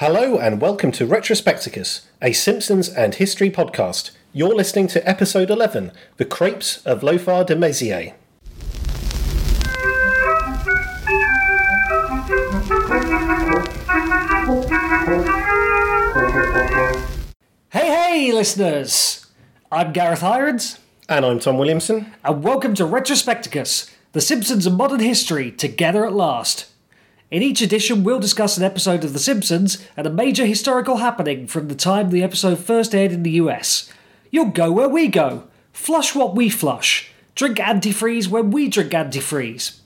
Hello and welcome to Retrospecticus, a Simpsons and history podcast. You're listening to episode 11, The Crepes of Lothar de Maizière. Hey, hey, listeners! I'm Gareth Irons, And I'm Tom Williamson. and welcome to Retrospecticus, The Simpsons and Modern History, together at last. In each edition, we'll discuss an episode of The Simpsons and a major historical happening from the time the episode first aired in the US. You'll go where we go, flush what we flush, drink antifreeze when we drink antifreeze.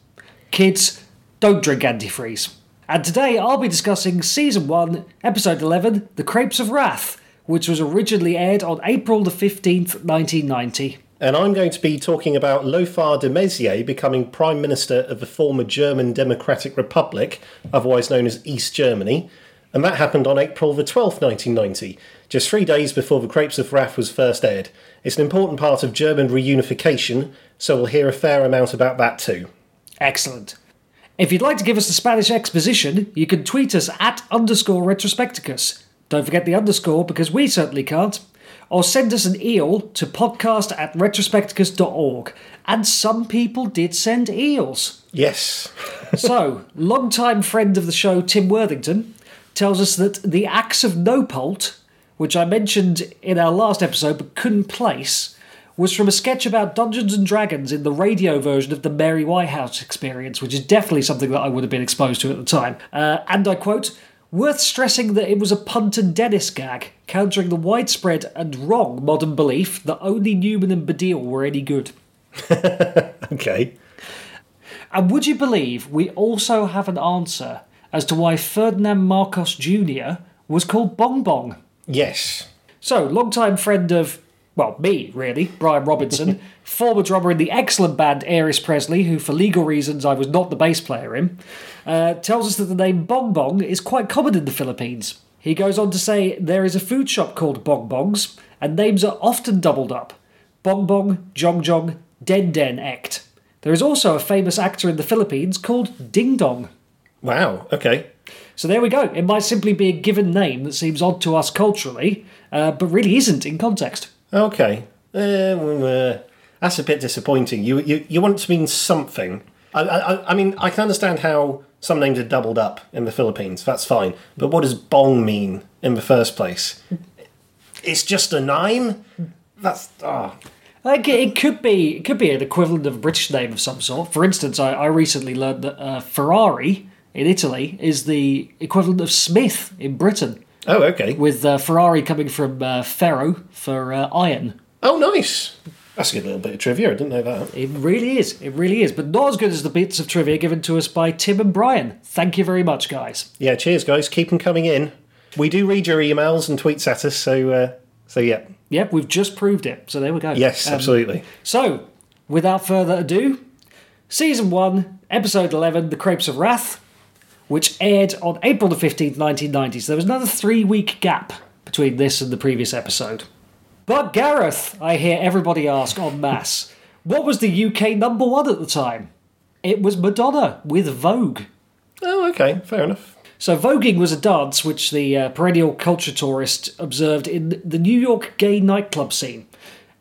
Kids, don't drink antifreeze. And today I'll be discussing Season 1, Episode 11, The Crepes of Wrath, which was originally aired on April the 15th, 1990. And I'm going to be talking about Lothar de Maizière becoming Prime Minister of the former German Democratic Republic, otherwise known as East Germany. And that happened on April the 12th, 1990, just three days before The Crepes of Wrath was first aired. It's an important part of German reunification, so we'll hear a fair amount about that too. Excellent. If you'd like to give us the Spanish exposition, you can tweet us at underscore retrospecticus. Don't forget the underscore because we certainly can't. Or send us an eel to podcast at retrospecticus.org. And some people did send eels. Yes. So, long-time friend of the show, Tim Worthington, tells us that the Axe of Nopolt, which I mentioned in our last episode but couldn't place, was from a sketch about Dungeons and Dragons in the radio version of the Mary Whitehouse experience, which is definitely something that I would have been exposed to at the time. Uh, and I quote, Worth stressing that it was a punt and Dennis gag, countering the widespread and wrong modern belief that only Newman and Baddiel were any good. Okay. And would you believe we also have an answer as to why Ferdinand Marcos Jr. was called Bong Bong? Yes. So, long-time friend of, well, me, really, Brian Robinson, former drummer in the excellent band Aris Presley, who, for legal reasons, I was not the bass player in, uh, tells us that the name Bong Bong is quite common in the Philippines. He goes on to say there is a food shop called Bong Bongs, and names are often doubled up. Bong Bong, Jong Jong, Den Den Ect. There is also a famous actor in the Philippines called Ding Dong. Wow. Okay. So there we go. It might simply be a given name that seems odd to us culturally, uh, but really isn't in context. Okay. Uh, uh, that's a bit disappointing. You, you you want it to mean something. I, I I mean I can understand how some names are doubled up in the Philippines. That's fine. But what does bong mean in the first place? It's just a name. That's ah. Like it could be, it could be an equivalent of a British name of some sort. For instance, I, I recently learned that uh, Ferrari in Italy is the equivalent of Smith in Britain, Oh, okay. with uh, Ferrari coming from uh, ferro for uh, iron. Oh, nice. That's a good little bit of trivia. I didn't know that. It really is. It really is. But not as good as the bits of trivia given to us by Tim and Brian. Thank you very much, guys. Yeah. Cheers, guys. Keep them coming in. We do read your emails and tweets at us. So uh, so yeah. Yep, we've just proved it. So there we go. Yes, Um, absolutely. So, without further ado, Season 1, Episode 11, The Crepes of Wrath, which aired on April the 15th, 1990. So there was another three week gap between this and the previous episode. But Gareth, I hear everybody ask en masse, what was the UK number one at the time? It was Madonna with Vogue. Oh, okay. Fair enough. So, voguing was a dance which the uh, perennial culture tourist observed in the New York gay nightclub scene.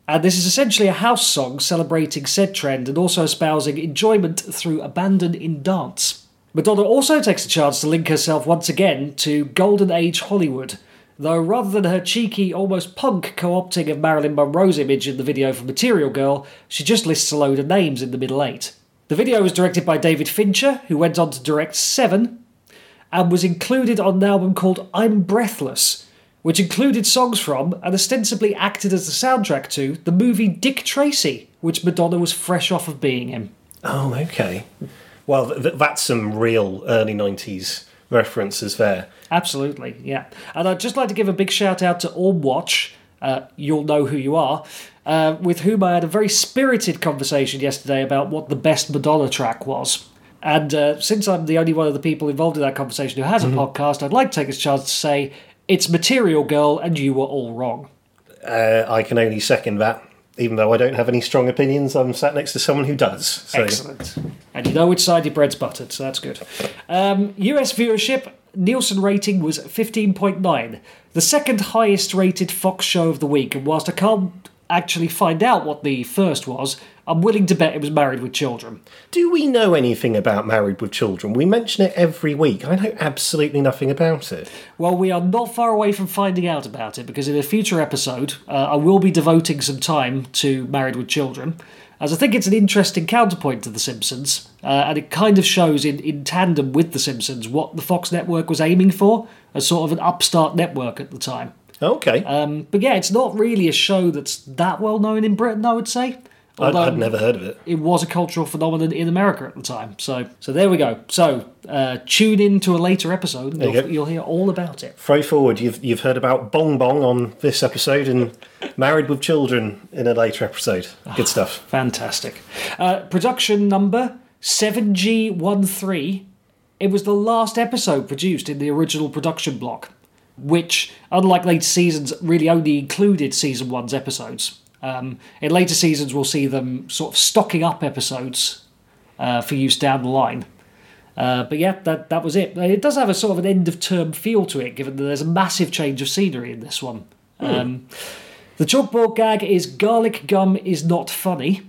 And this is essentially a house song celebrating said trend and also espousing enjoyment through abandon in dance. Madonna also takes a chance to link herself once again to Golden Age Hollywood, though rather than her cheeky, almost punk co opting of Marilyn Monroe's image in the video for Material Girl, she just lists a load of names in the middle eight. The video was directed by David Fincher, who went on to direct Seven, and was included on an album called I'm Breathless, which included songs from and ostensibly acted as the soundtrack to the movie Dick Tracy, which Madonna was fresh off of being in. Oh, okay. Well, th- th- that's some real early 90s references there. Absolutely, yeah. And I'd just like to give a big shout out to Orm Watch, uh, you'll know who you are, uh, with whom I had a very spirited conversation yesterday about what the best Madonna track was. And uh, since I'm the only one of the people involved in that conversation who has a podcast, I'd like to take this chance to say it's Material Girl and you were all wrong. Uh, I can only second that. Even though I don't have any strong opinions, I'm sat next to someone who does. So. Excellent. And you know which side your bread's buttered, so that's good. Um, US viewership Nielsen rating was 15.9, the second highest rated Fox show of the week. And whilst I can't actually find out what the first was, I'm willing to bet it was Married with Children. Do we know anything about Married with Children? We mention it every week. I know absolutely nothing about it. Well, we are not far away from finding out about it because in a future episode, uh, I will be devoting some time to Married with Children, as I think it's an interesting counterpoint to The Simpsons, uh, and it kind of shows in, in tandem with The Simpsons what the Fox network was aiming for as sort of an upstart network at the time. Okay. Um, but yeah, it's not really a show that's that well known in Britain, I would say. I'd, I'd never heard of it. it was a cultural phenomenon in America at the time. So, so there we go. So, uh, tune in to a later episode, you you'll, you'll hear all about it. Throw forward, you've, you've heard about Bong Bong on this episode and Married with Children in a later episode. Good stuff. Fantastic. Uh, production number 7G13. It was the last episode produced in the original production block, which, unlike later seasons, really only included season one's episodes. Um, in later seasons, we'll see them sort of stocking up episodes uh, for use down the line. Uh, but yeah, that that was it. It does have a sort of an end of term feel to it, given that there's a massive change of scenery in this one. Um, the chalkboard gag is garlic gum is not funny.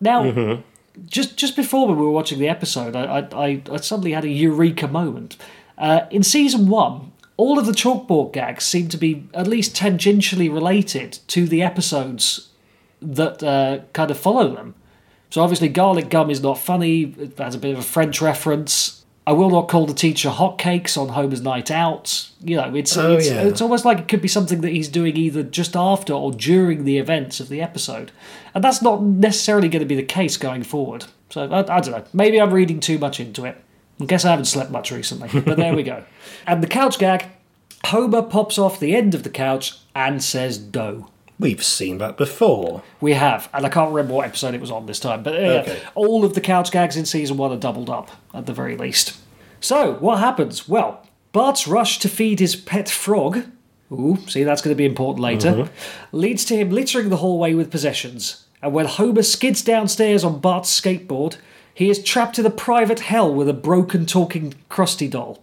Now, just just before we were watching the episode, I I, I, I suddenly had a eureka moment. Uh, in season one, all of the chalkboard gags seem to be at least tangentially related to the episodes that uh, kind of follow them. So obviously, garlic gum is not funny. It has a bit of a French reference. I will not call the teacher hotcakes on Homer's night out. You know, it's Oh, it's, yeah. it's almost like it could be something that he's doing either just after or during the events of the episode, and that's not necessarily going to be the case going forward. So I, I don't know. Maybe I'm reading too much into it. I guess I haven't slept much recently, but there we go. And the couch gag, Homer pops off the end of the couch and says "dough." We've seen that before. We have, and I can't remember what episode it was on this time, but uh, Okay. all of the couch gags in season one are doubled up at the very least. So, what happens? Well, Bart's rush to feed his pet frog, ooh, see, that's going to be important later, leads to him littering the hallway with possessions. And when Homer skids downstairs on Bart's skateboard, he is trapped in a private hell with a broken talking Krusty doll.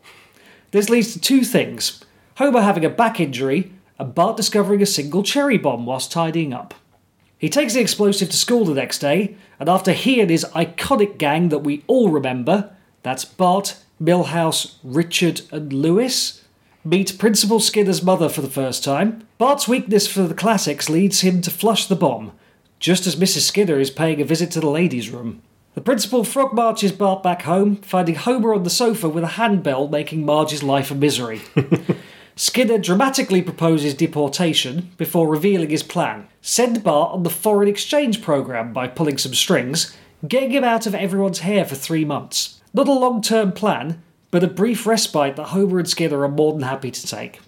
This leads to two things Homer having a back injury, and Bart discovering a single cherry bomb whilst tidying up. He takes the explosive to school the next day, and after he and his iconic gang that we all remember that's Bart, Milhouse, Richard, and Lewis meet Principal Skinner's mother for the first time, Bart's weakness for the classics leads him to flush the bomb, just as Mrs. Skinner is paying a visit to the ladies' room. The principal frog marches Bart back home, finding Homer on the sofa with a handbell making Marge's life a misery. Skinner dramatically proposes deportation before revealing his plan. Send Bart on the foreign exchange program by pulling some strings, getting him out of everyone's hair for three months. Not a long term plan, but a brief respite that Homer and Skinner are more than happy to take.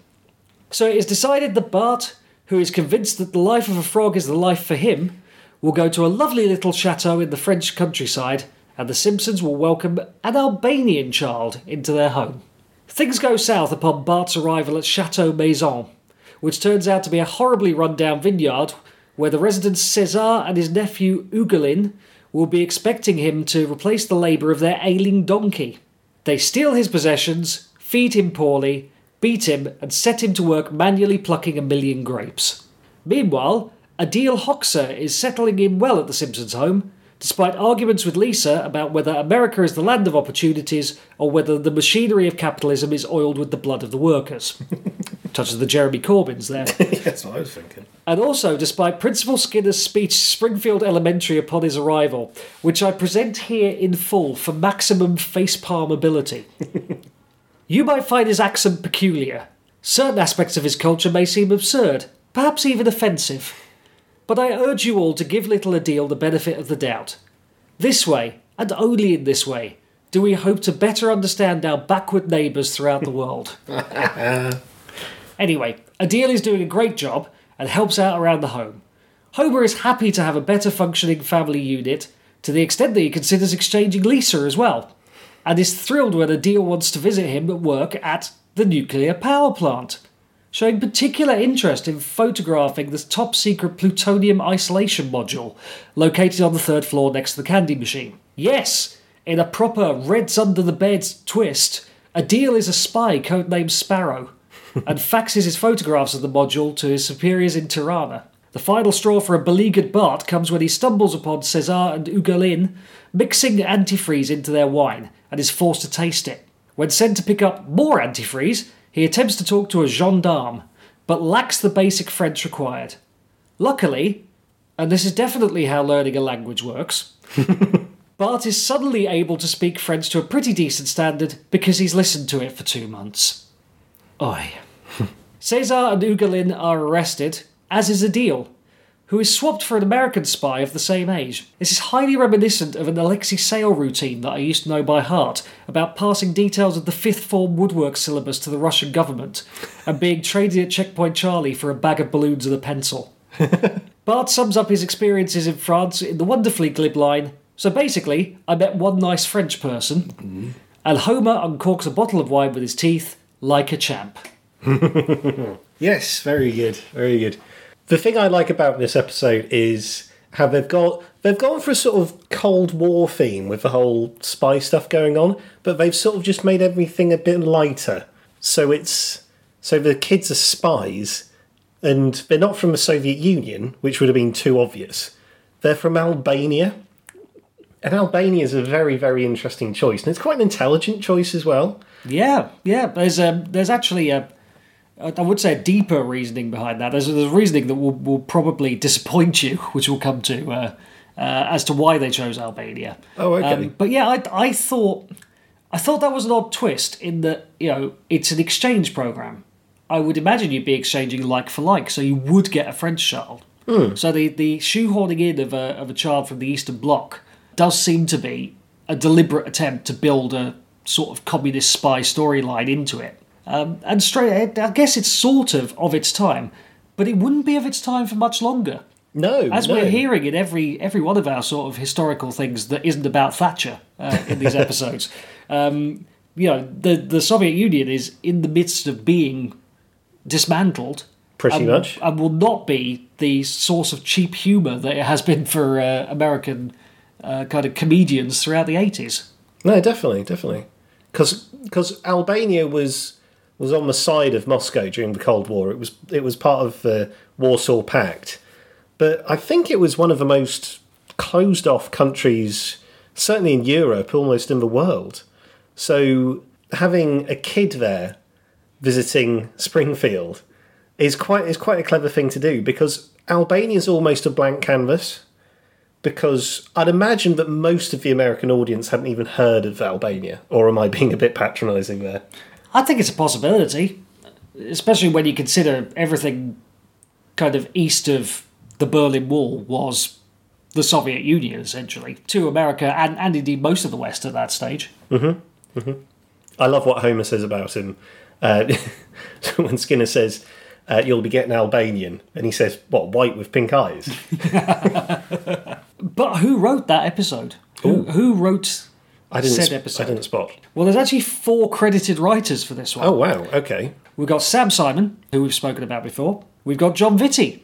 So it is decided that Bart, who is convinced that the life of a frog is the life for him, will go to a lovely little chateau in the French countryside, and the Simpsons will welcome an Albanian child into their home. Things go south upon Bart's arrival at Chateau Maison, which turns out to be a horribly run down vineyard where the resident Cesar and his nephew Ugolin will be expecting him to replace the labour of their ailing donkey. They steal his possessions, feed him poorly, beat him, and set him to work manually plucking a million grapes. Meanwhile, Adil Hoxha is settling in well at the Simpsons home, despite arguments with Lisa about whether America is the land of opportunities or whether the machinery of capitalism is oiled with the blood of the workers. Touches the Jeremy Corbyns there. That's what I was thinking. And also, despite Principal Skinner's speech Springfield Elementary upon his arrival, which I present here in full for maximum facepalm ability. you might find his accent peculiar. Certain aspects of his culture may seem absurd, perhaps even offensive. But I urge you all to give little Adil the benefit of the doubt. This way, and only in this way, do we hope to better understand our backward neighbours throughout the world. Anyway, Adil is doing a great job and helps out around the home. Homer is happy to have a better functioning family unit, to the extent that he considers exchanging Lisa as well, and is thrilled when Adil wants to visit him at work at the nuclear power plant, showing particular interest in photographing this top secret plutonium isolation module located on the third floor next to the candy machine. Yes, in a proper Reds Under the Bed twist, Adil is a spy codenamed Sparrow and faxes his photographs of the module to his superiors in Tirana. The final straw for a beleaguered Bart comes when he stumbles upon Cesar and Ugolin mixing antifreeze into their wine and is forced to taste it. When sent to pick up more antifreeze, he attempts to talk to a gendarme, but lacks the basic French required. Luckily, and this is definitely how learning a language works, Bart is suddenly able to speak French to a pretty decent standard because he's listened to it for two months. Oi. Cesar and Ugolin are arrested, as is Adil, who is swapped for an American spy of the same age. This is highly reminiscent of an Alexei Sayle routine that I used to know by heart about passing details of the fifth form woodwork syllabus to the Russian government and being traded at Checkpoint Charlie for a bag of balloons and a pencil. Bart sums up his experiences in France in the wonderfully glib line So basically, I met one nice French person, mm-hmm. and Homer uncorks a bottle of wine with his teeth like a champ. Yes, very good, very good. The thing I like about this episode is how they've got they've gone for a sort of Cold War theme with the whole spy stuff going on, but they've sort of just made everything a bit lighter. So it's so the kids are spies, and they're not from the Soviet Union, which would have been too obvious. They're from Albania, and Albania is a very very interesting choice, and it's quite an intelligent choice as well. Yeah, yeah. There's um, there's actually a, I would say a deeper reasoning behind that. There's, there's a reasoning that will, will probably disappoint you, which we'll come to, uh, uh, as to why they chose Albania. Oh, okay. Um, but yeah, I, I thought I thought that was an odd twist in that you know it's an exchange program. I would imagine you'd be exchanging like for like, so you would get a French child. So the the shoehorning in of a of a child from the Eastern Bloc does seem to be a deliberate attempt to build a sort of communist spy storyline into it. Um, and straight, I guess it's sort of of its time, but it wouldn't be of its time for much longer. No, As no. we're hearing in every every one of our sort of historical things that isn't about Thatcher uh, in these episodes, um, you know, the the Soviet Union is in the midst of being dismantled, pretty and, much. and will not be the source of cheap humour that it has been for uh, American uh, kind of comedians throughout the eighties. No, definitely, definitely. Because Albania was was on the side of Moscow during the Cold War. It was it was part of the Warsaw Pact, but I think it was one of the most closed off countries, certainly in Europe, almost in the world. So having a kid there visiting Springfield is quite is quite a clever thing to do because Albania is almost a blank canvas because I'd imagine that most of the American audience hadn't even heard of Albania, or am I being a bit patronising there? I think it's a possibility, especially when you consider everything kind of east of the Berlin Wall was the Soviet Union, essentially, to America and, and indeed most of the West at that stage. Mhm. Mhm. I love what Homer says about him. Uh, when Skinner says, uh, You'll be getting Albanian, and he says, What, white with pink eyes? But who wrote that episode? Who, who wrote I didn't, said episode? I didn't spot. Well, there's actually four credited writers for this one. Oh, wow, okay. We've got Sam Simon, who we've spoken about before. We've got Jon Vitti,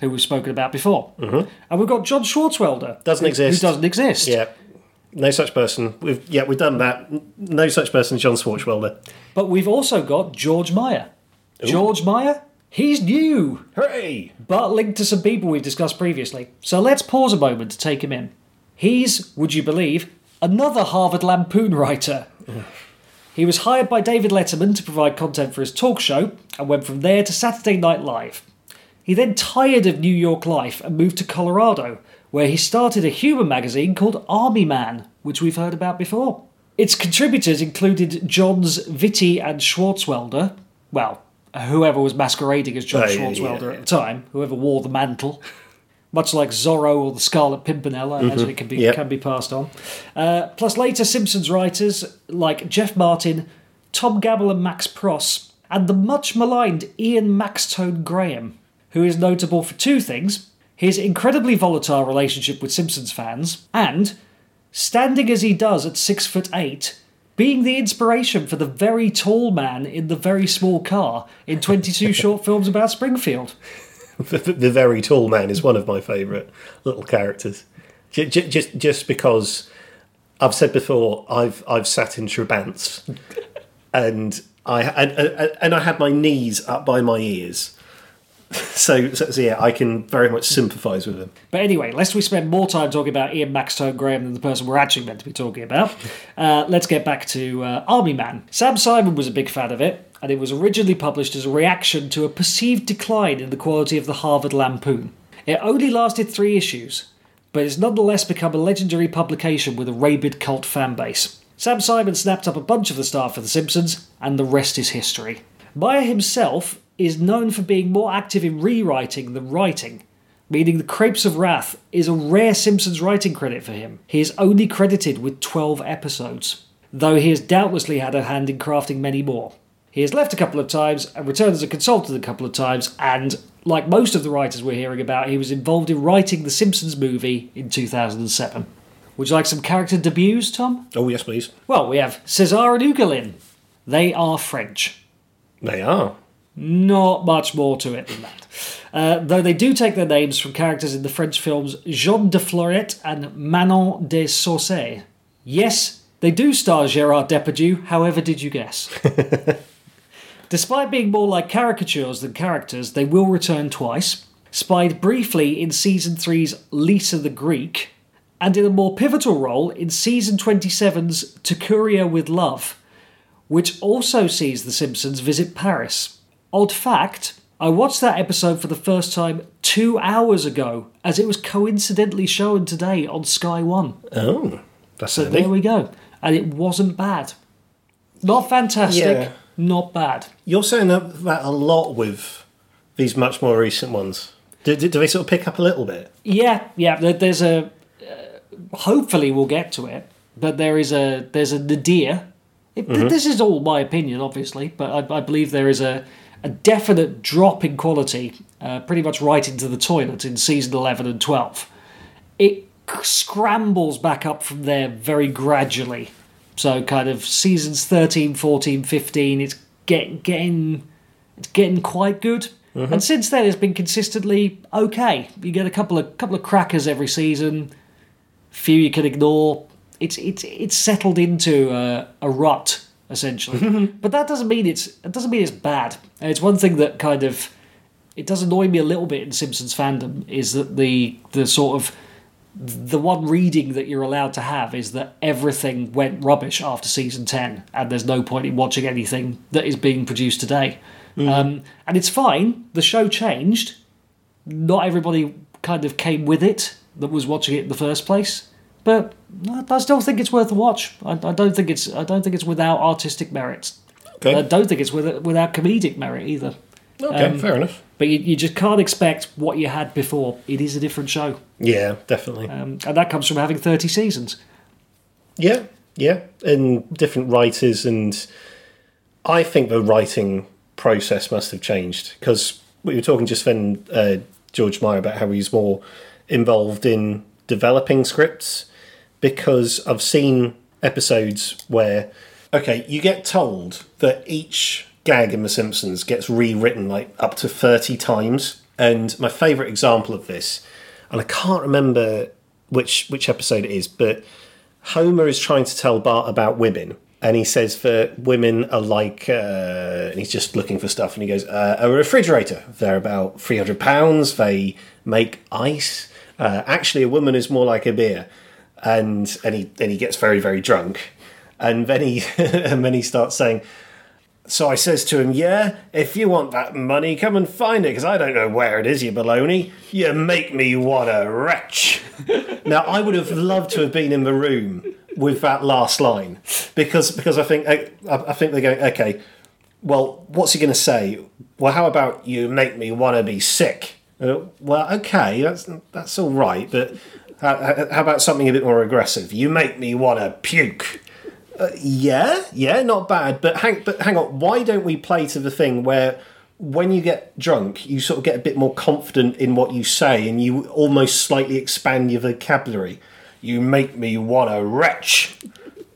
who we've spoken about before. Mm-hmm. And we've got John Swartzwelder. Doesn't who- exist. Who doesn't exist. Yeah. No such person. We've yeah, we've done that. No such person, John Swartzwelder. But we've also got George Meyer. George Meyer? He's new, Hooray! but linked to some people we've discussed previously. So let's pause a moment to take him in. He's, would you believe, another Harvard Lampoon writer. He was hired by David Letterman to provide content for his talk show and went from there to Saturday Night Live. He then tired of New York life and moved to Colorado, where he started a humour magazine called Army Man, which we've heard about before. Its contributors included Johns Vitti and Swartzwelder, well, whoever was masquerading as John Oh, yeah, Swartzwelder yeah, at the time, whoever wore the mantle. Much like Zorro or the Scarlet Pimpernel, I imagine it can be Yep. can be passed on. Uh, plus, later Simpsons writers like Jeff Martin, Tom Gammill, and Max Pross, and the much maligned Ian Maxtone Graham, who is notable for two things: his incredibly volatile relationship with Simpsons fans, and standing as he does at six foot eight. Being the inspiration for the very tall man in the very small car in 22 short films about Springfield. The, very tall man is one of my favourite little characters. J- j- just just because I've said before, I've I've sat in Trabants, and I and, and, and I had my knees up by my ears. So, so, so yeah, I can very much sympathise with him. But anyway, lest we spend more time talking about Ian Maxtone Graham than the person we're actually meant to be talking about, uh, let's get back to uh, Army Man. Sam Simon was a big fan of it, and it was originally published as a reaction to a perceived decline in the quality of the Harvard Lampoon. It only lasted three issues, but it's nonetheless become a legendary publication with a rabid cult fan base. Sam Simon snapped up a bunch of the staff for The Simpsons, and the rest is history. Meyer himself is known for being more active in rewriting than writing, meaning The Crepes of Wrath is a rare Simpsons writing credit for him. He is only credited with 12 episodes, though he has doubtlessly had a hand in crafting many more. He has left a couple of times and returned as a consultant a couple of times, and like most of the writers we're hearing about, he was involved in writing the Simpsons movie in 2007. Would you like some character debuts, Tom? Oh yes, please. Well, we have Cesar and Ugolin. They are French. They are. Not much more to it than that. Uh, though they do take their names from characters in the French films Jean de Florette and Manon des Sources. Yes, they do star Gerard Depardieu, however did you guess? Despite being more like caricatures than characters, they will return twice, spied briefly in Season 3's Lisa the Greek, and in a more pivotal role in Season 27's To Courier with Love, which also sees The Simpsons visit Paris. Odd fact, I watched that episode for the first time two hours ago, as it was coincidentally shown today on Sky One. Oh, that's So handy. there we go. And it wasn't bad. Not fantastic, Yeah. Not bad. You're saying that, that a lot with these much more recent ones. Do, do, do they sort of pick up a little bit? Yeah, yeah. There's a. Uh, hopefully, we'll get to it, but there is a there's a nadir. It, This is all my opinion, obviously, but I, I believe there is a a definite drop in quality, uh, pretty much right into the toilet in season eleven and twelve. It scrambles back up from there very gradually. So, kind of seasons 13, 14, 15, it's get, getting it's getting quite good. Mm-hmm. And since then, it's been consistently okay. You get a couple of couple of crackers every season, few you can ignore. It's it's it's settled into a, a rut essentially, but that doesn't mean it's it doesn't mean it's bad. And it's one thing that kind of it does annoy me a little bit in Simpsons fandom is that the the sort of the one reading that you're allowed to have is that everything went rubbish after season 10 and there's no point in watching anything that is being produced today um, and it's fine the show changed not everybody kind of came with it that was watching it in the first place but I still think it's worth a watch. I, I don't think it's I don't think it's without artistic merits. Okay. I don't think it's with, without comedic merit either. Okay, Um, fair enough. But you, you just can't expect what you had before. It is a different show, Yeah, definitely. um, and that comes from having thirty seasons. Yeah, yeah, and different writers, and I think the writing process must have changed because we were talking just then, uh, George Meyer, about how he's more involved in developing scripts because I've seen episodes where, okay, you get told that each gag in The Simpsons gets rewritten like up to 30 times. And my favourite example of this, and I can't remember which which episode it is, but Homer is trying to tell Bart about women, and he says that women are like, uh, and he's just looking for stuff, and he goes, uh, a refrigerator. They're about three hundred pounds. They make ice. Uh, actually, a woman is more like a beer, and and he then he gets very very drunk, and then he and then he starts saying. So I says to him, "Yeah, if you want that money, come and find it, because I don't know where it is, you baloney. You make me what a wretch." now I would have loved to have been in the room with that last line, because because I think eh, I, I think they're going, okay, well, what's he going to say? Well, how about you make me want to be sick? Uh, well, okay, that's that's all right, but how, how about something a bit more aggressive? You make me want to puke. Uh, yeah, yeah, not bad. But hang, but hang on. Why don't we play to the thing where when you get drunk, you sort of get a bit more confident in what you say, and you almost slightly expand your vocabulary. You make me want a retch.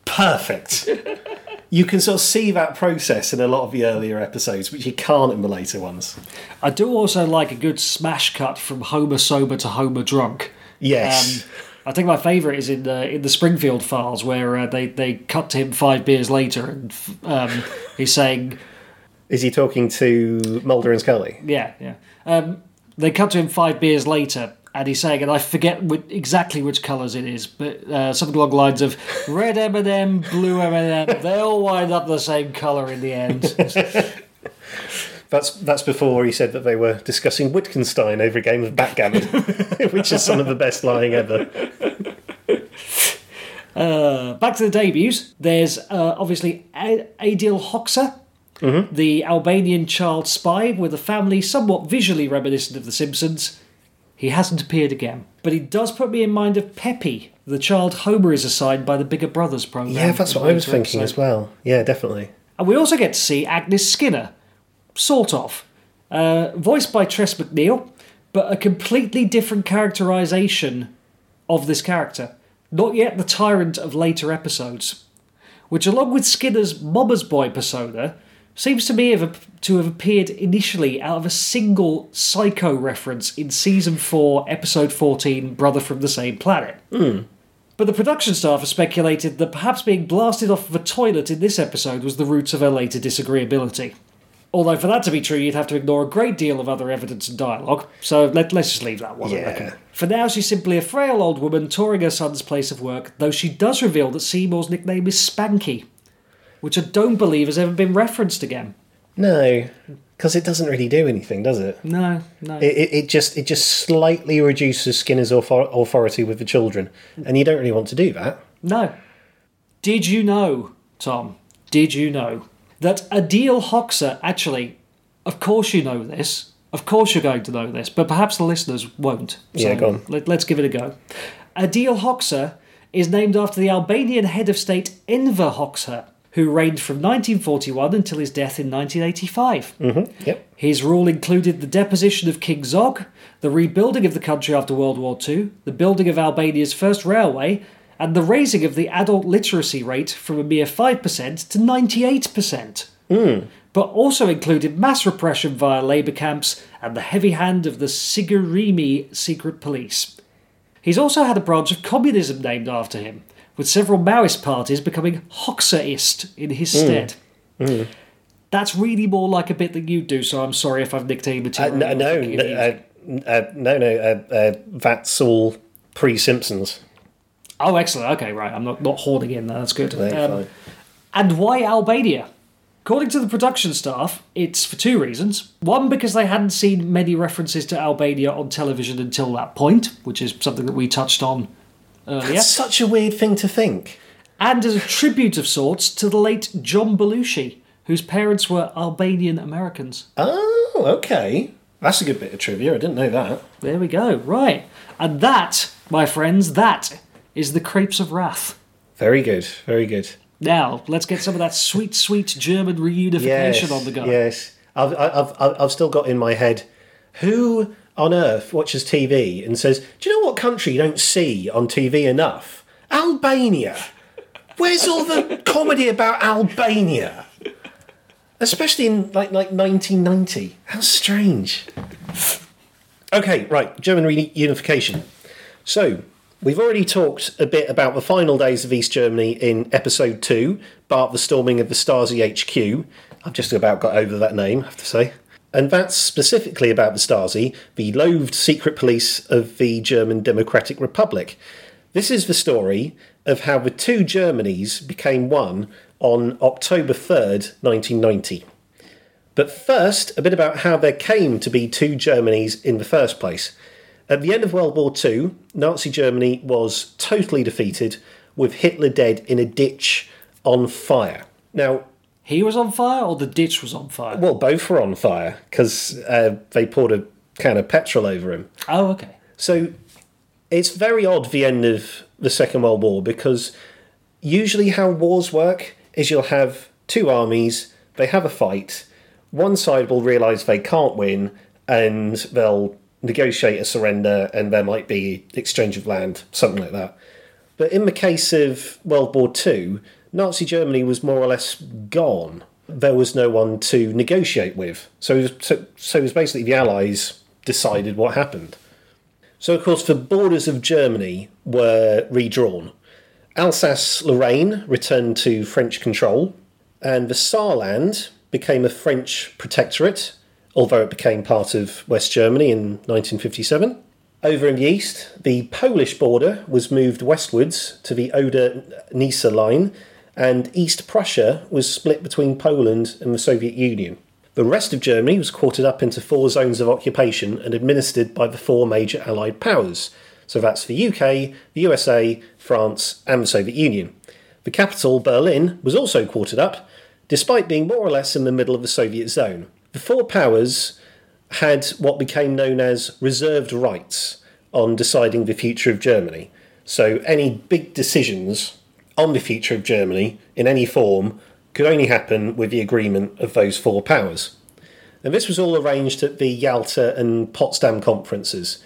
Perfect. you can sort of see that process in a lot of the earlier episodes, which you can't in the later ones. I do also like a good smash cut from Homer sober to Homer drunk. Yes. Um, I think my favourite is in the in the Springfield Files, where uh, they they cut to him five beers later, and um, he's saying, Is he talking to Mulder and Scully? "Yeah, yeah." Um, they cut to him five beers later, and he's saying, and I forget which, exactly which colours it is, but uh, something along the lines of red M and M, blue M and M. They all wind up the same colour in the end. That's that's before he said that they were discussing Wittgenstein over a game of backgammon, which is some of the best lying ever. Uh, back to the debuts. There's uh, obviously A- Adil Hoxha, the Albanian child spy with a family somewhat visually reminiscent of The Simpsons. He hasn't appeared again, but he does put me in mind of Peppy, the child Homer is assigned by the Bigger Brothers program. Yeah, that's what I was thinking as well. Yeah, definitely. And we also get to see Agnes Skinner, sort of, uh, voiced by Tress MacNeille, but a completely different characterization of this character. Not yet the tyrant of later episodes, which, along with Skinner's Mama's Boy persona, seems to me have, to have appeared initially out of a single Psycho reference in season 4, episode 14, Brother from the Same Planet. But the production staff have speculated that perhaps being blasted off of a toilet in this episode was the roots of her later disagreeability. Although, for that to be true, you'd have to ignore a great deal of other evidence and dialogue, so let, let's just leave that one. Yeah. For now, she's simply a frail old woman touring her son's place of work, though she does reveal that Seymour's nickname is Spanky, which I don't believe has ever been referenced again. No, because it doesn't really do anything, does it? No, no. It, it, it just it just slightly reduces Skinner's author- authority with the children, and you don't really want to do that. No. Did you know, Tom? Did you know that Adil Hoxha actually, of course you know this, of course you're going to know this, but perhaps the listeners won't. Yeah, go on. Let, us give it a go. Adil Hoxha is named after the Albanian head of state Enver Hoxha, who reigned from 1941 until his death in 1985. Mm-hmm, yep. His rule included the deposition of King Zog, the rebuilding of the country after World War II, the building of Albania's first railway, and the raising of the adult literacy rate from a mere 5% to 98%. But also included mass repression via labour camps and the heavy hand of the Sigurimi secret police. He's also had a branch of communism named after him, with several Maoist parties becoming Hoxhaist in his stead. That's really more like a bit that you do, so I'm sorry if I've nicked any Uh, material. no, no, uh, uh, no, no. Uh, uh, that's all pre-Simpsons. Oh, excellent. Okay, right. I'm not, not hoarding in there. That's good. Um, and why Albania? According to the production staff, it's for two reasons. One, because they hadn't seen many references to Albania on television until that point, which is something that we touched on earlier. That's such a weird thing to think. and as a tribute of sorts to the late John Belushi, whose parents were Albanian Americans. Oh, okay. That's a good bit of trivia. I didn't know that. There we go. Right. And that, my friends, that is the Crepes of Wrath. Very good. Very good. Now, let's get some of that sweet, sweet German reunification Yes. on the go. Yes. I've, I've, I've, I've still got in my head who on earth watches TV and says, Do you know what country you don't see on TV enough? Albania. Where's all the comedy about Albania? Especially in like like 1990. How strange. Okay, right. German reunification. So, we've already talked a bit about the final days of East Germany in episode 2, Bart the Storming of the Stasi HQ. I've just about got over that name, I have to say. And that's specifically about the Stasi, the loathed secret police of the German Democratic Republic. This is the story of how the two Germanys became one on October 3rd, 1990. But first, a bit about how there came to be two Germanys in the first place. At the end of World War II, Nazi Germany was totally defeated, with Hitler dead in a ditch on fire. Now, He was on fire or the ditch was on fire? well, both were on fire because uh, they poured a can of petrol over him. Oh, okay. So it's very odd the end of the Second World War because usually how wars work is you'll have two armies, they have a fight, one side will realise they can't win and they'll negotiate a surrender and there might be exchange of land, something like that. But in the case of World War II, Nazi Germany was more or less gone. There was no one to negotiate with. So, so, so it was basically the Allies decided what happened. So, of course, the borders of Germany were redrawn. Alsace Lorraine returned to French control, and the Saarland became a French protectorate, although it became part of West Germany in 1957. Over in the east, the Polish border was moved westwards to the Oder Neisse line, and East Prussia was split between Poland and the Soviet Union. The rest of Germany was quartered up into four zones of occupation and administered by the four major Allied powers. So that's the UK, the USA, France, and the Soviet Union. The capital, Berlin, was also quartered up, despite being more or less in the middle of the Soviet zone. The four powers had what became known as reserved rights on deciding the future of Germany. So any big decisions on the future of Germany in any form could only happen with the agreement of those four powers. And this was all arranged at the Yalta and Potsdam conferences.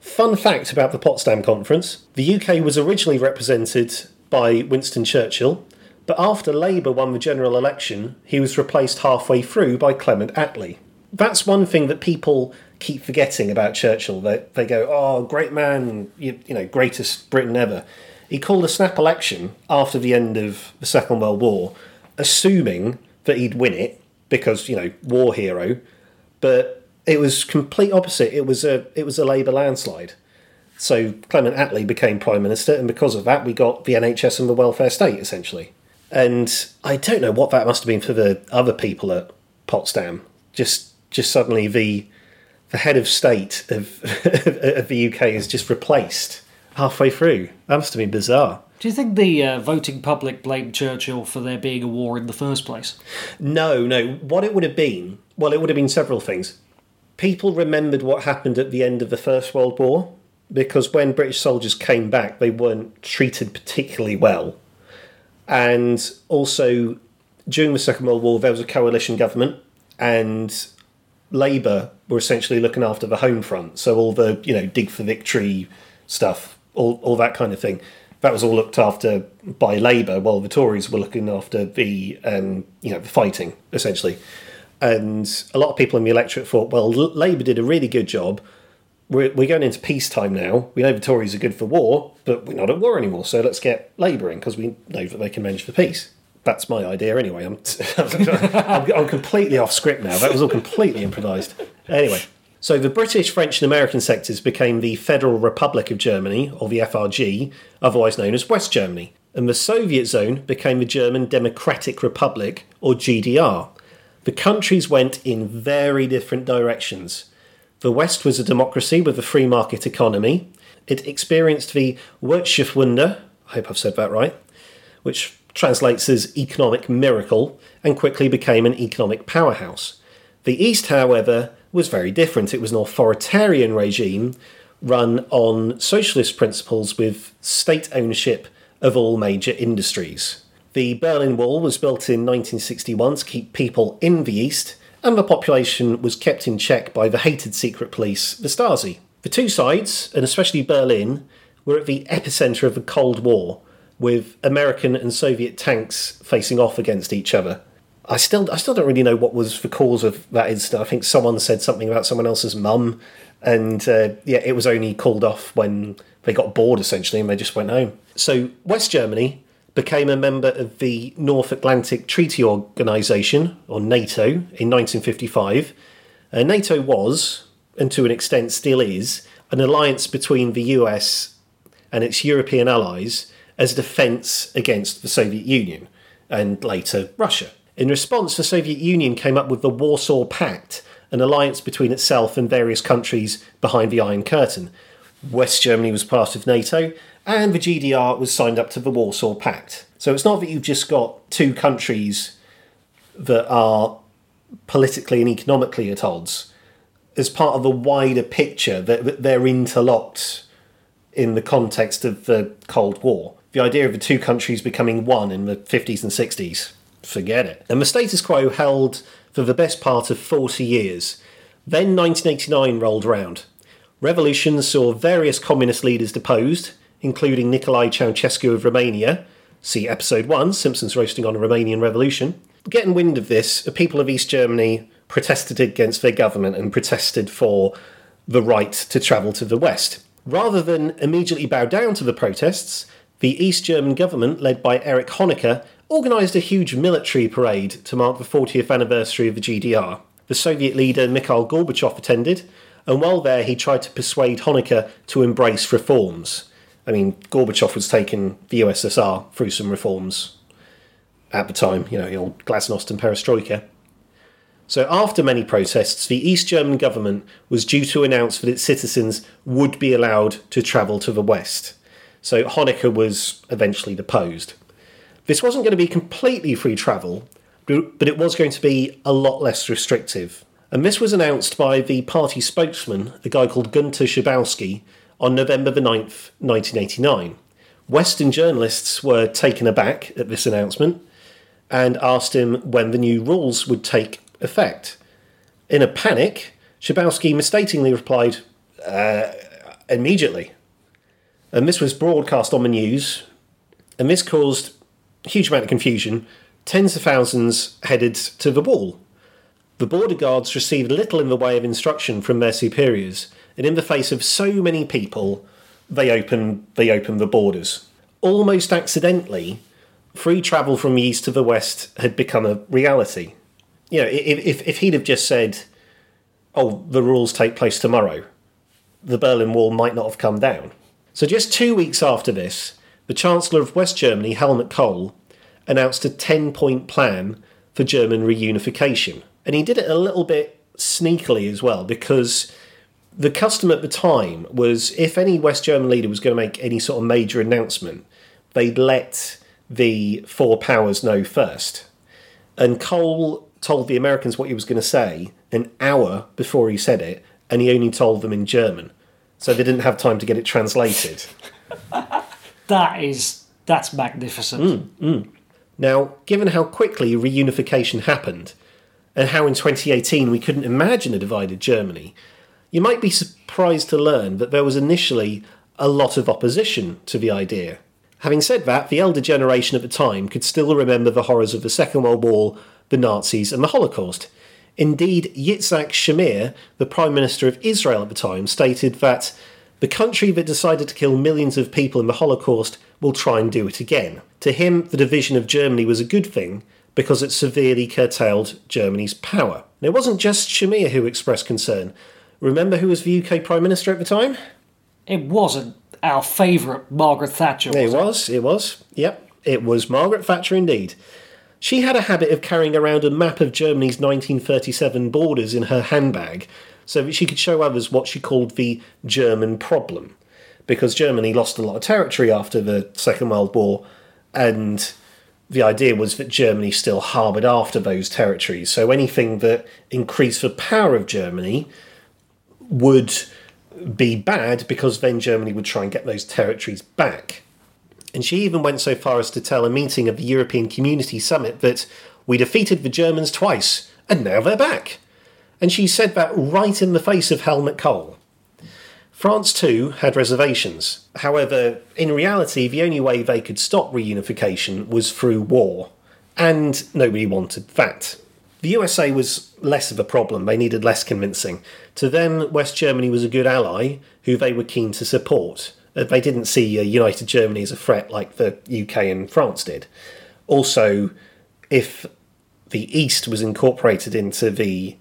Fun fact about the Potsdam conference the UK was originally represented by Winston Churchill, but after Labour won the general election, he was replaced halfway through by Clement Attlee. That's one thing that people keep forgetting about Churchill. They, they go, oh, great man, you, you know, greatest Britain ever. He called a snap election after the end of the Second World War assuming that he'd win it because you know war hero, but it was complete opposite. It was a it was a Labour landslide. So Clement Attlee became prime minister, and because of that, we got the NHS and the welfare state essentially. And I don't know what that must have been for the other people at Potsdam. Just just suddenly the the head of state of, of the UK is just replaced halfway through. That must have been bizarre. Do you think the uh, voting public blamed Churchill for there being a war in the first place? No, no. What it would have been, well, it would have been several things. People remembered what happened at the end of the First World War because when British soldiers came back, they weren't treated particularly well. And also, during the Second World War, there was a coalition government, and Labour were essentially looking after the home front. So all the, you know, dig for victory stuff, all, all that kind of thing that was all looked after by Labour, while the Tories were looking after the um, you know the fighting essentially. And a lot of people in the electorate thought, well, Labour did a really good job. We're, we're going into peacetime now. We know the Tories are good for war, but we're not at war anymore. So let's get Labour in because we know that they can manage the peace. That's my idea anyway. I'm, I'm, I'm completely off script now. That was all completely improvised. Anyway, so the British, French, and American sectors became the Federal Republic of Germany, or the FRG, otherwise known as West Germany, and the Soviet zone became the German Democratic Republic, or GDR. The countries went in very different directions. The West was a democracy with a free market economy. It experienced the Wirtschaftswunder, I hope I've said that right, which translates as economic miracle, and quickly became an economic powerhouse. The East, however, was very different. It was an authoritarian regime run on socialist principles with state ownership of all major industries. The Berlin Wall was built in 1961 to keep people in the East, and the population was kept in check by the hated secret police, the Stasi. The two sides, and especially Berlin, were at the epicentre of the Cold War, with American and Soviet tanks facing off against each other. I still I still don't really know what was the cause of that incident. I think someone said something about someone else's mum, and uh, yeah, it was only called off when they got bored essentially, and they just went home. So West Germany became a member of the North Atlantic Treaty Organization, or NATO, in 1955. Uh, NATO was, and to an extent still is, an alliance between the US and its European allies as a defence against the Soviet Union and later Russia. In response, the Soviet Union came up with the Warsaw Pact, an alliance between itself and various countries behind the Iron Curtain. West Germany was part of NATO, and the GDR was signed up to the Warsaw Pact. So it's not that you've just got two countries that are politically and economically at odds. As part of a wider picture, that they're interlocked in the context of the Cold War. The idea of the two countries becoming one in the 50s and 60s forget it. And the status quo held for the best part of 40 years. Then 1989 rolled around. Revolutions saw various communist leaders deposed, including Nicolae Ceausescu of Romania. See episode 1, Simpsons roasting on a Romanian revolution. Getting wind of this, the people of East Germany protested against their government and protested for the right to travel to the West. Rather than immediately bow down to the protests, the East German government, led by Erich Honecker, organised a huge military parade to mark the 40th anniversary of the GDR. The Soviet leader Mikhail Gorbachev attended, and while there, he tried to persuade Honecker to embrace reforms. I mean, Gorbachev was taking the USSR through some reforms at the time, you know, the old glasnost and perestroika. So, after many protests, the East German government was due to announce that its citizens would be allowed to travel to the West. So, Honecker was eventually deposed. This wasn't going to be completely free travel, but it was going to be a lot less restrictive. And this was announced by the party spokesman, a guy called Gunter Schabowski, on November the 9th, 1989. Western journalists were taken aback at this announcement and asked him when the new rules would take effect. In a panic, Schabowski mistakenly replied, uh, immediately. And this was broadcast on the news, and this caused a huge amount of confusion. Tens of thousands headed to the wall. The border guards received little in the way of instruction from their superiors, and in the face of so many people, they opened they opened the borders. Almost accidentally, free travel from the east to the west had become a reality you know, if, if, he'd have just said, oh, the rules take place tomorrow, the Berlin Wall might not have come down. So just two weeks after this, the Chancellor of West Germany, Helmut Kohl, announced a 10 point plan for German reunification. And he did it a little bit sneakily as well, because the custom at the time was if any West German leader was going to make any sort of major announcement, they'd let the four powers know first. And Kohl told the Americans what he was going to say an hour before he said it, and he only told them in German. So they didn't have time to get it translated. that is that's magnificent. Mm, mm. Now, given how quickly reunification happened, and how in 2018 we couldn't imagine a divided Germany, you might be surprised to learn that there was initially a lot of opposition to the idea. Having said that, the elder generation at the time could still remember the horrors of the Second World War the Nazis, and the Holocaust. Indeed, Yitzhak Shamir, the Prime Minister of Israel at the time, stated that the country that decided to kill millions of people in the Holocaust will try and do it again. To him, the division of Germany was a good thing because it severely curtailed Germany's power. And it wasn't just Shamir who expressed concern. Remember who was the UK Prime Minister at the time? It wasn't our favourite Margaret Thatcher. Was it was, it was. Yep, it was Margaret Thatcher indeed. She had a habit of carrying around a map of Germany's 1937 borders in her handbag so that she could show others what she called the German problem. Because Germany lost a lot of territory after the Second World War, and the idea was that Germany still harboured after those territories. So anything that increased the power of Germany would be bad because then Germany would try and get those territories back. And she even went so far as to tell a meeting of the European Community Summit that we defeated the Germans twice, and now they're back. And she said that right in the face of Helmut Kohl. France too had reservations. However, in reality, the only way they could stop reunification was through war, and nobody wanted that. The USA was less of a problem, they needed less convincing. To them, West Germany was a good ally who they were keen to support. Uh, they didn't see uh, United Germany as a threat like the UK and France did. Also, if the East was incorporated into the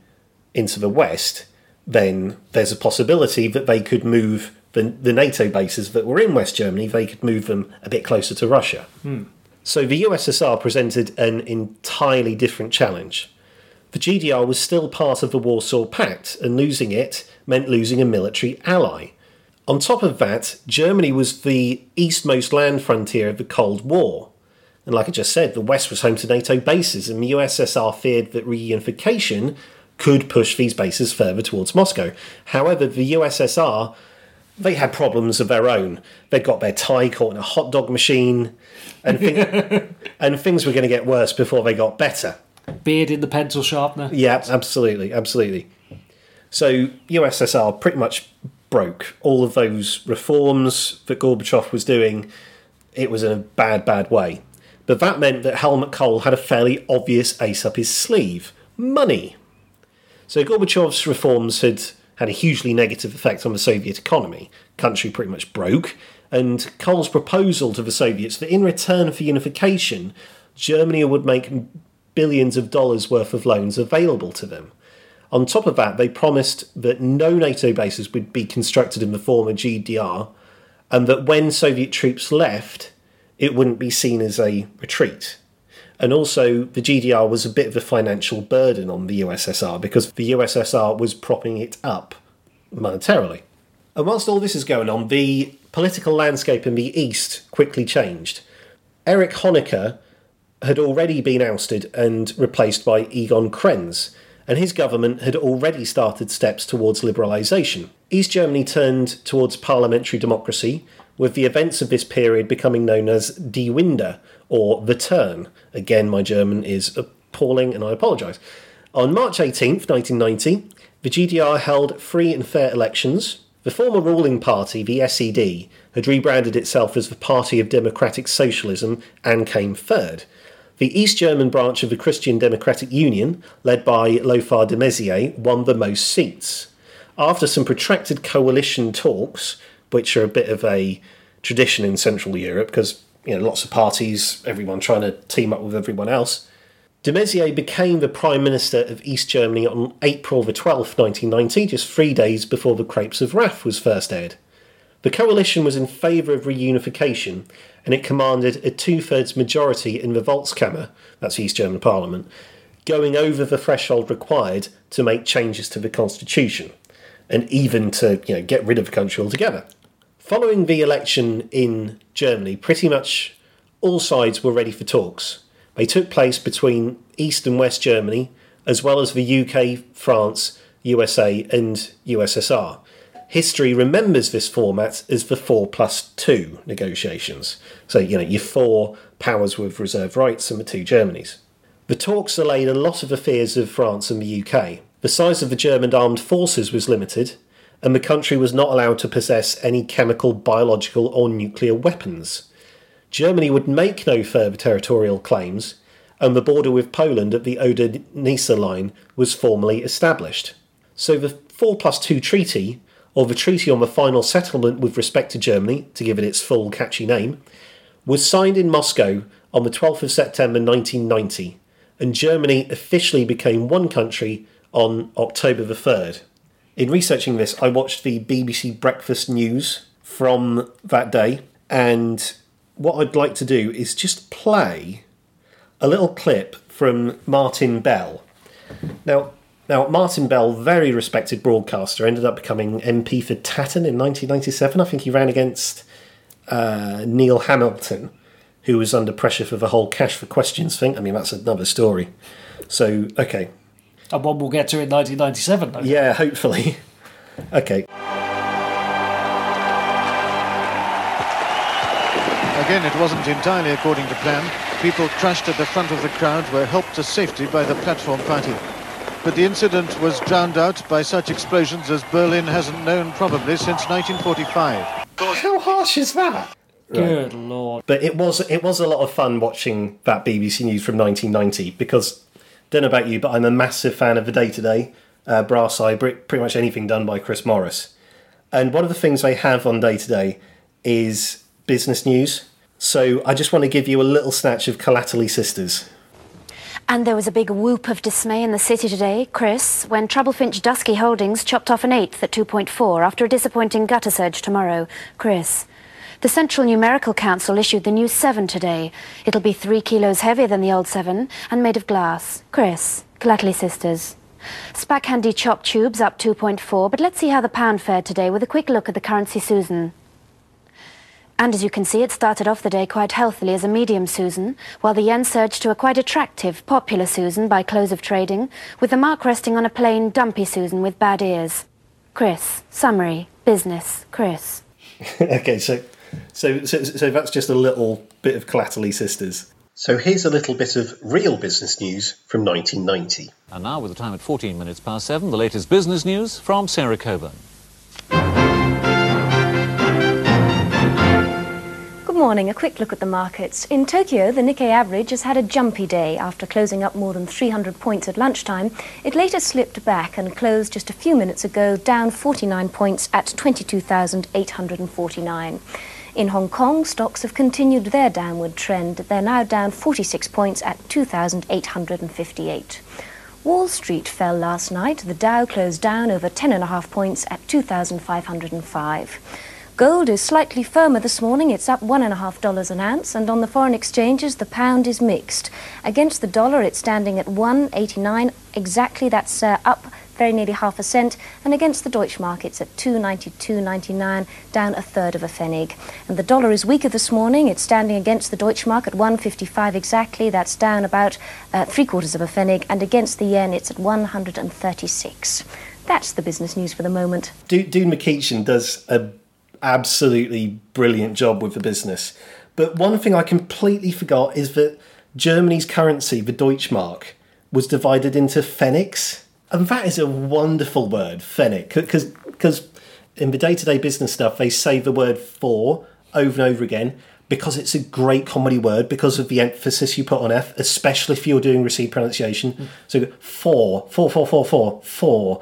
into the West, then there's a possibility that they could move the, the NATO bases that were in West Germany, they could move them a bit closer to Russia. Hmm. So the USSR presented an entirely different challenge. The GDR was still part of the Warsaw Pact, and losing it meant losing a military ally. On top of that, Germany was the eastmost land frontier of the Cold War. And like I just said, the West was home to NATO bases, and the USSR feared that reunification could push these bases further towards Moscow. However, the USSR, they had problems of their own. They'd got their tie caught in a hot dog machine, and, and things were going to get worse before they got better. Beard in the pencil sharpener. Yeah, absolutely, absolutely. So USSR pretty much broke. All of those reforms that Gorbachev was doing, it was in a bad, bad way. But that meant that Helmut Kohl had a fairly obvious ace up his sleeve money. So Gorbachev's reforms had had a hugely negative effect on the Soviet economy. Country pretty much broke, and Kohl's proposal to the Soviets that in return for unification, Germany would make billions of dollars worth of loans available to them. On top of that, they promised that no NATO bases would be constructed in the former GDR, and that when Soviet troops left, it wouldn't be seen as a retreat. And also, the GDR was a bit of a financial burden on the USSR because the USSR was propping it up monetarily. And whilst all this is going on, the political landscape in the East quickly changed. Erich Honecker had already been ousted and replaced by Egon Krenz, and his government had already started steps towards liberalisation. East Germany turned towards parliamentary democracy, with the events of this period becoming known as Die Wende, or The Turn. Again, my German is appalling and I apologise. On March 18th, 1990, the GDR held free and fair elections. The former ruling party, the SED, had rebranded itself as the Party of Democratic Socialism and came third. The East German branch of the Christian Democratic Union, led by Lothar de Maizière, won the most seats. After some protracted coalition talks, which are a bit of a tradition in Central Europe because you know lots of parties, everyone trying to team up with everyone else. De Maizière became the Prime Minister of East Germany on April the 12th, 1990, just three days before The Crepes of Wrath was first aired. The coalition was in favour of reunification and it commanded a two thirds majority in the Volkskammer, that's East German Parliament, going over the threshold required to make changes to the constitution and even to you know, get rid of the country altogether. Following the election in Germany, pretty much all sides were ready for talks. They took place between East and West Germany, as well as the UK, France, USA, and USSR. History remembers this format as the 4 plus 2 negotiations. So, you know, your four powers with reserved rights and the two Germanys. The talks allayed a lot of the fears of France and the UK. The size of the German armed forces was limited, and the country was not allowed to possess any chemical, biological, or nuclear weapons. Germany would make no further territorial claims, and the border with Poland at the Oder Neisse line was formally established. So the 4 plus 2 treaty, or the treaty on the final settlement with respect to Germany, to give it its full catchy name, was signed in Moscow on the 12th of September 1990, and Germany officially became one country on October the 3rd. In researching this, I watched the BBC Breakfast News from that day, and what I'd like to do is just play a little clip from Martin Bell. Now, now Martin Bell, very respected broadcaster, ended up becoming MP for Tatton in 1997. I think he ran against uh, Neil Hamilton, who was under pressure for the whole cash for questions thing. I mean, that's another story. So, okay, and one we'll get to in 1997. Okay? Yeah, hopefully. okay. Again, it wasn't entirely according to plan. People crushed at the front of the crowd were helped to safety by the platform party. But the incident was drowned out by such explosions as Berlin hasn't known probably since 1945. How harsh is that? Good lord! But it was it was a lot of fun watching that BBC News from 1990 because don't know about you, but I'm a massive fan of the Day Today uh, brass eye, pretty much anything done by Chris Morris. And one of the things they have on Day Today is business news. So I just want to give you a little snatch of Collaterlie Sisters. And there was a big whoop of dismay in the city today, Chris, when Treble-Finch Dusky Holdings chopped off an eighth at 2.4 after a disappointing gutter surge tomorrow. Chris. The Central Numerical Council issued the new 7 today. It'll be three kilos heavier than the old 7 and made of glass. Chris, Collaterlie Sisters. SPAC Handy Chop Tubes up 2.4, but let's see how the pound fared today with a quick look at the currency Susan. And as you can see, it started off the day quite healthily as a medium Susan, while the yen surged to a quite attractive, popular Susan by close of trading, with the mark resting on a plain, dumpy Susan with bad ears. Chris, summary, business, Chris. okay, so so, so, so that's just a little bit of Collaterlie Sisters. So here's a little bit of real business news from 1990. And now, with the time at 14 minutes past seven, the latest business news from Sarah Coburn. Morning. A quick look at the markets. In Tokyo, the Nikkei average has had a jumpy day after closing up more than 300 points at lunchtime. It later slipped back and closed just a few minutes ago down 49 points at 22,849. In Hong Kong, stocks have continued their downward trend. They're now down 46 points at 2,858. Wall Street fell last night. The Dow closed down over 10.5 points at 2,505. Gold is slightly firmer this morning. It's up $1.5 an ounce. And on the foreign exchanges, the pound is mixed. Against the dollar, it's standing at 189 exactly. That's uh, up very nearly half a cent. And against the Deutsche mark, it's at 292.99, down a third of a pfennig. And the dollar is weaker this morning. It's standing against the Deutsche mark at 155 exactly. That's down about uh, three quarters of a pfennig. And against the yen, it's at 136. That's the business news for the moment. Mackichan does a absolutely brilliant job with the business. But one thing I completely forgot is that Germany's currency, the Deutschmark, was divided into pfennigs. And that is a wonderful word, pfennig, because in the Day Today business stuff, they say the word for over and over again because it's a great comedy word because of the emphasis you put on F, especially if you're doing received pronunciation. Mm. So for, for, for, for, for, for.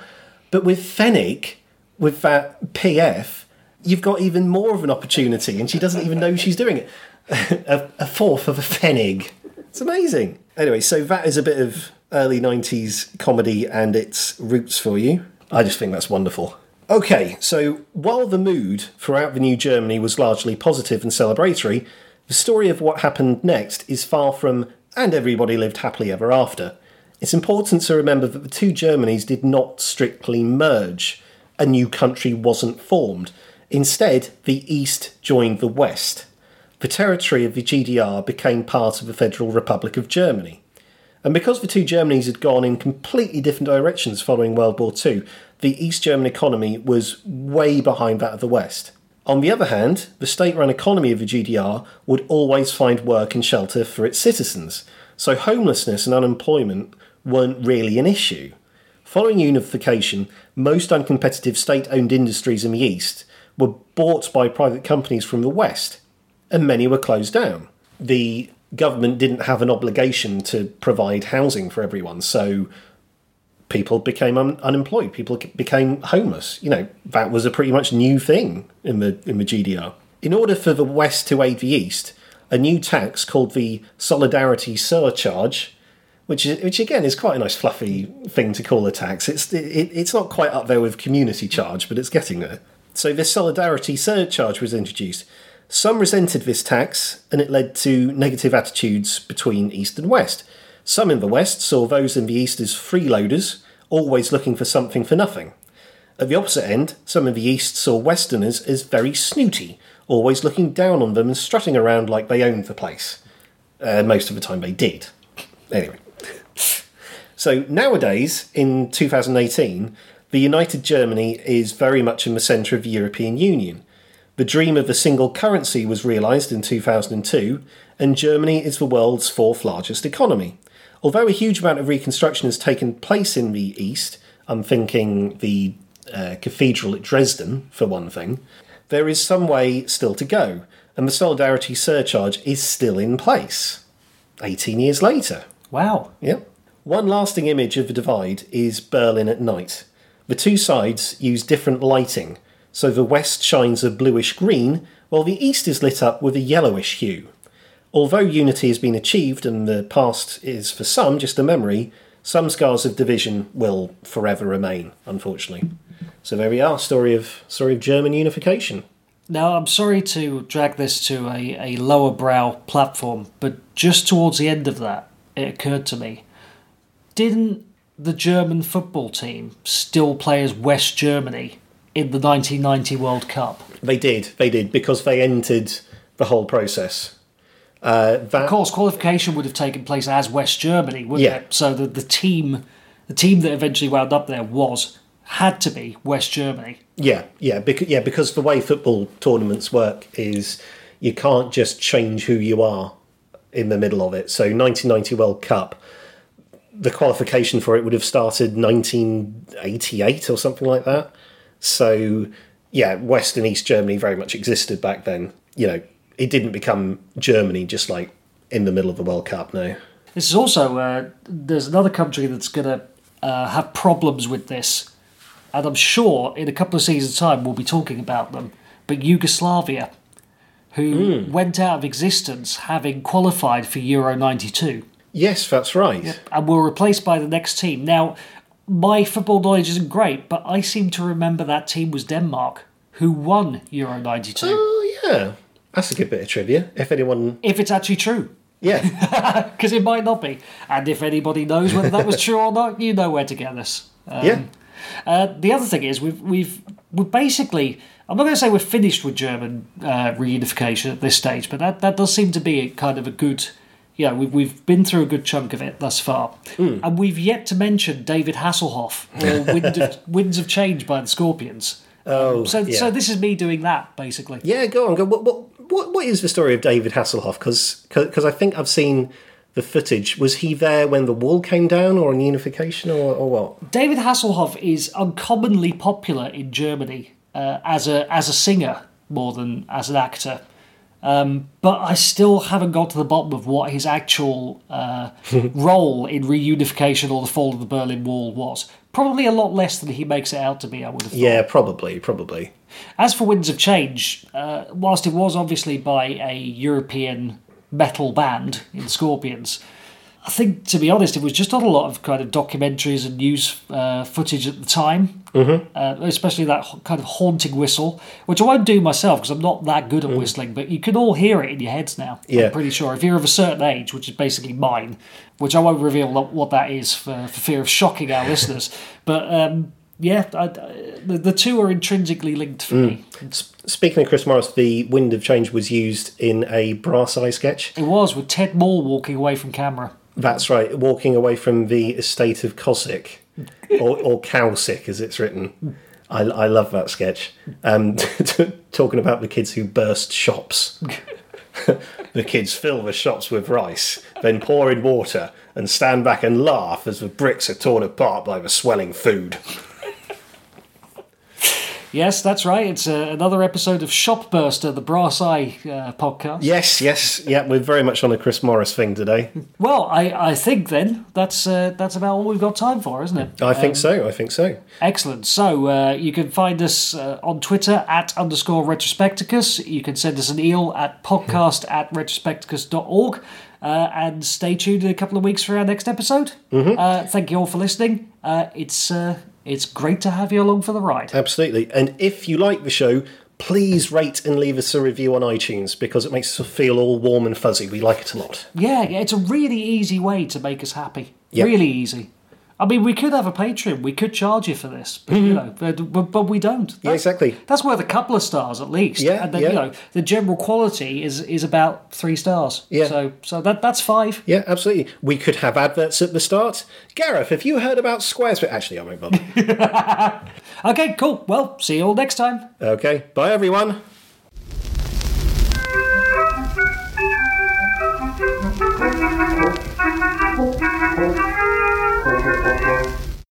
But with pfennig, with that PF, you've got even more of an opportunity, and she doesn't even know she's doing it. a, a fourth of a pfennig. It's amazing. Anyway, so that is a bit of early 90s comedy and its roots for you. I just think that's wonderful. Okay, so while the mood throughout the new Germany was largely positive and celebratory, the story of what happened next is far from, and everybody lived happily ever after. It's important to remember that the two Germanys did not strictly merge. A new country wasn't formed. Instead, the East joined the West. The territory of the GDR became part of the Federal Republic of Germany. And because the two Germanys had gone in completely different directions following World War II, the East German economy was way behind that of the West. On the other hand, the state run economy of the GDR would always find work and shelter for its citizens, so homelessness and unemployment weren't really an issue. Following unification, most uncompetitive state owned industries in the East were bought by private companies from the West, and many were closed down. The government didn't have an obligation to provide housing for everyone, so people became un- unemployed. People became homeless. You know that was a pretty much new thing in the in the GDR. In order for the West to aid the East, a new tax called the Solidarity Surcharge, which is which again is quite a nice fluffy thing to call a tax. It's it, it's not quite up there with community charge, but it's getting there. So this solidarity surcharge was introduced. Some resented this tax, and it led to negative attitudes between East and West. Some in the West saw those in the East as freeloaders, always looking for something for nothing. At the opposite end, some in the East saw Westerners as very snooty, always looking down on them and strutting around like they owned the place. Uh, most of the time they did. Anyway. So nowadays, in 2018, the United Germany is very much in the centre of the European Union. The dream of a single currency was realised in 2002, and Germany is the world's fourth largest economy. Although a huge amount of reconstruction has taken place in the East, I'm thinking the uh, cathedral at Dresden, for one thing, there is some way still to go, and the solidarity surcharge is still in place. 18 years later. Wow. Yep. One lasting image of the divide is Berlin at night. The two sides use different lighting, so the west shines a bluish green, while the east is lit up with a yellowish hue. Although unity has been achieved and the past is for some just a memory, some scars of division will forever remain, unfortunately. So there we are, story of story of German unification. Now, I'm sorry to drag this to a, a lower brow platform, but just towards the end of that, it occurred to me didn't the German football team still play as West Germany in the 1990 World Cup? They did, they did, because they entered the whole process. Uh, that... Of course, qualification would have taken place as West Germany, wouldn't yeah. it? So the, the team, the team that eventually wound up there was had to be West Germany. Yeah, yeah, because yeah, because the way football tournaments work is you can't just change who you are in the middle of it. So 1990 World Cup the qualification for it would have started 1988 or something like that. So, yeah, West and East Germany very much existed back then. You know, it didn't become Germany just like in the middle of the World Cup. No. This is also uh, there's another country that's going to uh, have problems with this, and I'm sure in a couple of seasons' time we'll be talking about them. But Yugoslavia, who went out of existence having qualified for Euro '92 Yes, that's right. and were replaced by the next team. Now, my football knowledge isn't great, but I seem to remember that team was Denmark, who won Euro '92. Oh yeah, that's a good bit of trivia. If anyone, If it's actually true. yeah, because it might not be. And if anybody knows whether that was true or not, you know where to get us. Um, yeah, Uh, the other thing is we've we've we're basically. I'm not going to say we're finished with German uh, reunification at this stage, but that, that does seem to be a kind of a good. Yeah, we've, we've been through a good chunk of it thus far, and we've yet to mention David Hasselhoff or Wind of, Winds of Change by the Scorpions. oh, So, yeah. so this is me doing that basically. Yeah, go on. Go. What what what, what is the story of David Hasselhoff? Because because I think I've seen the footage. Was he there when the wall came down, or in unification, or, or what? David Hasselhoff is uncommonly popular in Germany uh, as a as a singer more than as an actor. Um, but I still haven't got to the bottom of what his actual uh, role in reunification or the fall of the Berlin Wall was. Probably a lot less than he makes it out to be, I would have thought. Yeah, probably, probably. As for Winds of Change, uh, whilst it was obviously by a European metal band in Scorpions, I think, to be honest, it was just on a lot of kind of documentaries and news uh, footage at the time, mm-hmm. uh, especially that kind of haunting whistle, which I won't do myself because I'm not that good at whistling, but you can all hear it in your heads now. Yeah. I'm pretty sure. If you're of a certain age, which is basically mine, which I won't reveal what- that is for, for fear of shocking our listeners, but um, yeah, I, the, the two are intrinsically linked for me. Speaking of Chris Morris, the Wind of Change was used in a Brass Eye sketch. It was with Ted Maul walking away from camera. That's right, walking away from the estate of Cossack, or, or Cowsick as it's written. I, I love that sketch. Um, talking about the kids who burst shops. the kids fill the shops with rice, then pour in water and stand back and laugh as the bricks are torn apart by the swelling food. Yes, that's right. It's uh, another episode of Shopburster, the Brass Eye uh, podcast. Yes, yes, yeah, we're very much on a Chris Morris thing today. Well, I, I think then that's uh, that's about all we've got time for, isn't it? I think so, I think so. Excellent. So uh, you can find us uh, on Twitter at underscore retrospecticus. You can send us an email at podcast at retrospecticus.org. Uh, and stay tuned in a couple of weeks for our next episode. Uh, thank you all for listening. Uh, it's uh, it's great to have you along for the ride. Absolutely. And if you like the show, please rate and leave us a review on iTunes because it makes us feel all warm and fuzzy. We like it a lot. Yeah, yeah, it's a really easy way to make us happy. Yep. Really easy. I mean, we could have a Patreon. We could charge you for this, but mm-hmm. you know, but, but we don't. Yeah, exactly. That's worth a couple of stars at least. Yeah, and then yeah. you know, the general quality is is about three stars. Yeah. So so that that's five. Yeah, absolutely. We could have adverts at the start. Gareth, have you heard about Squarespace? Actually, I won't bother. okay, cool. Well, see you all next time. Okay, bye everyone.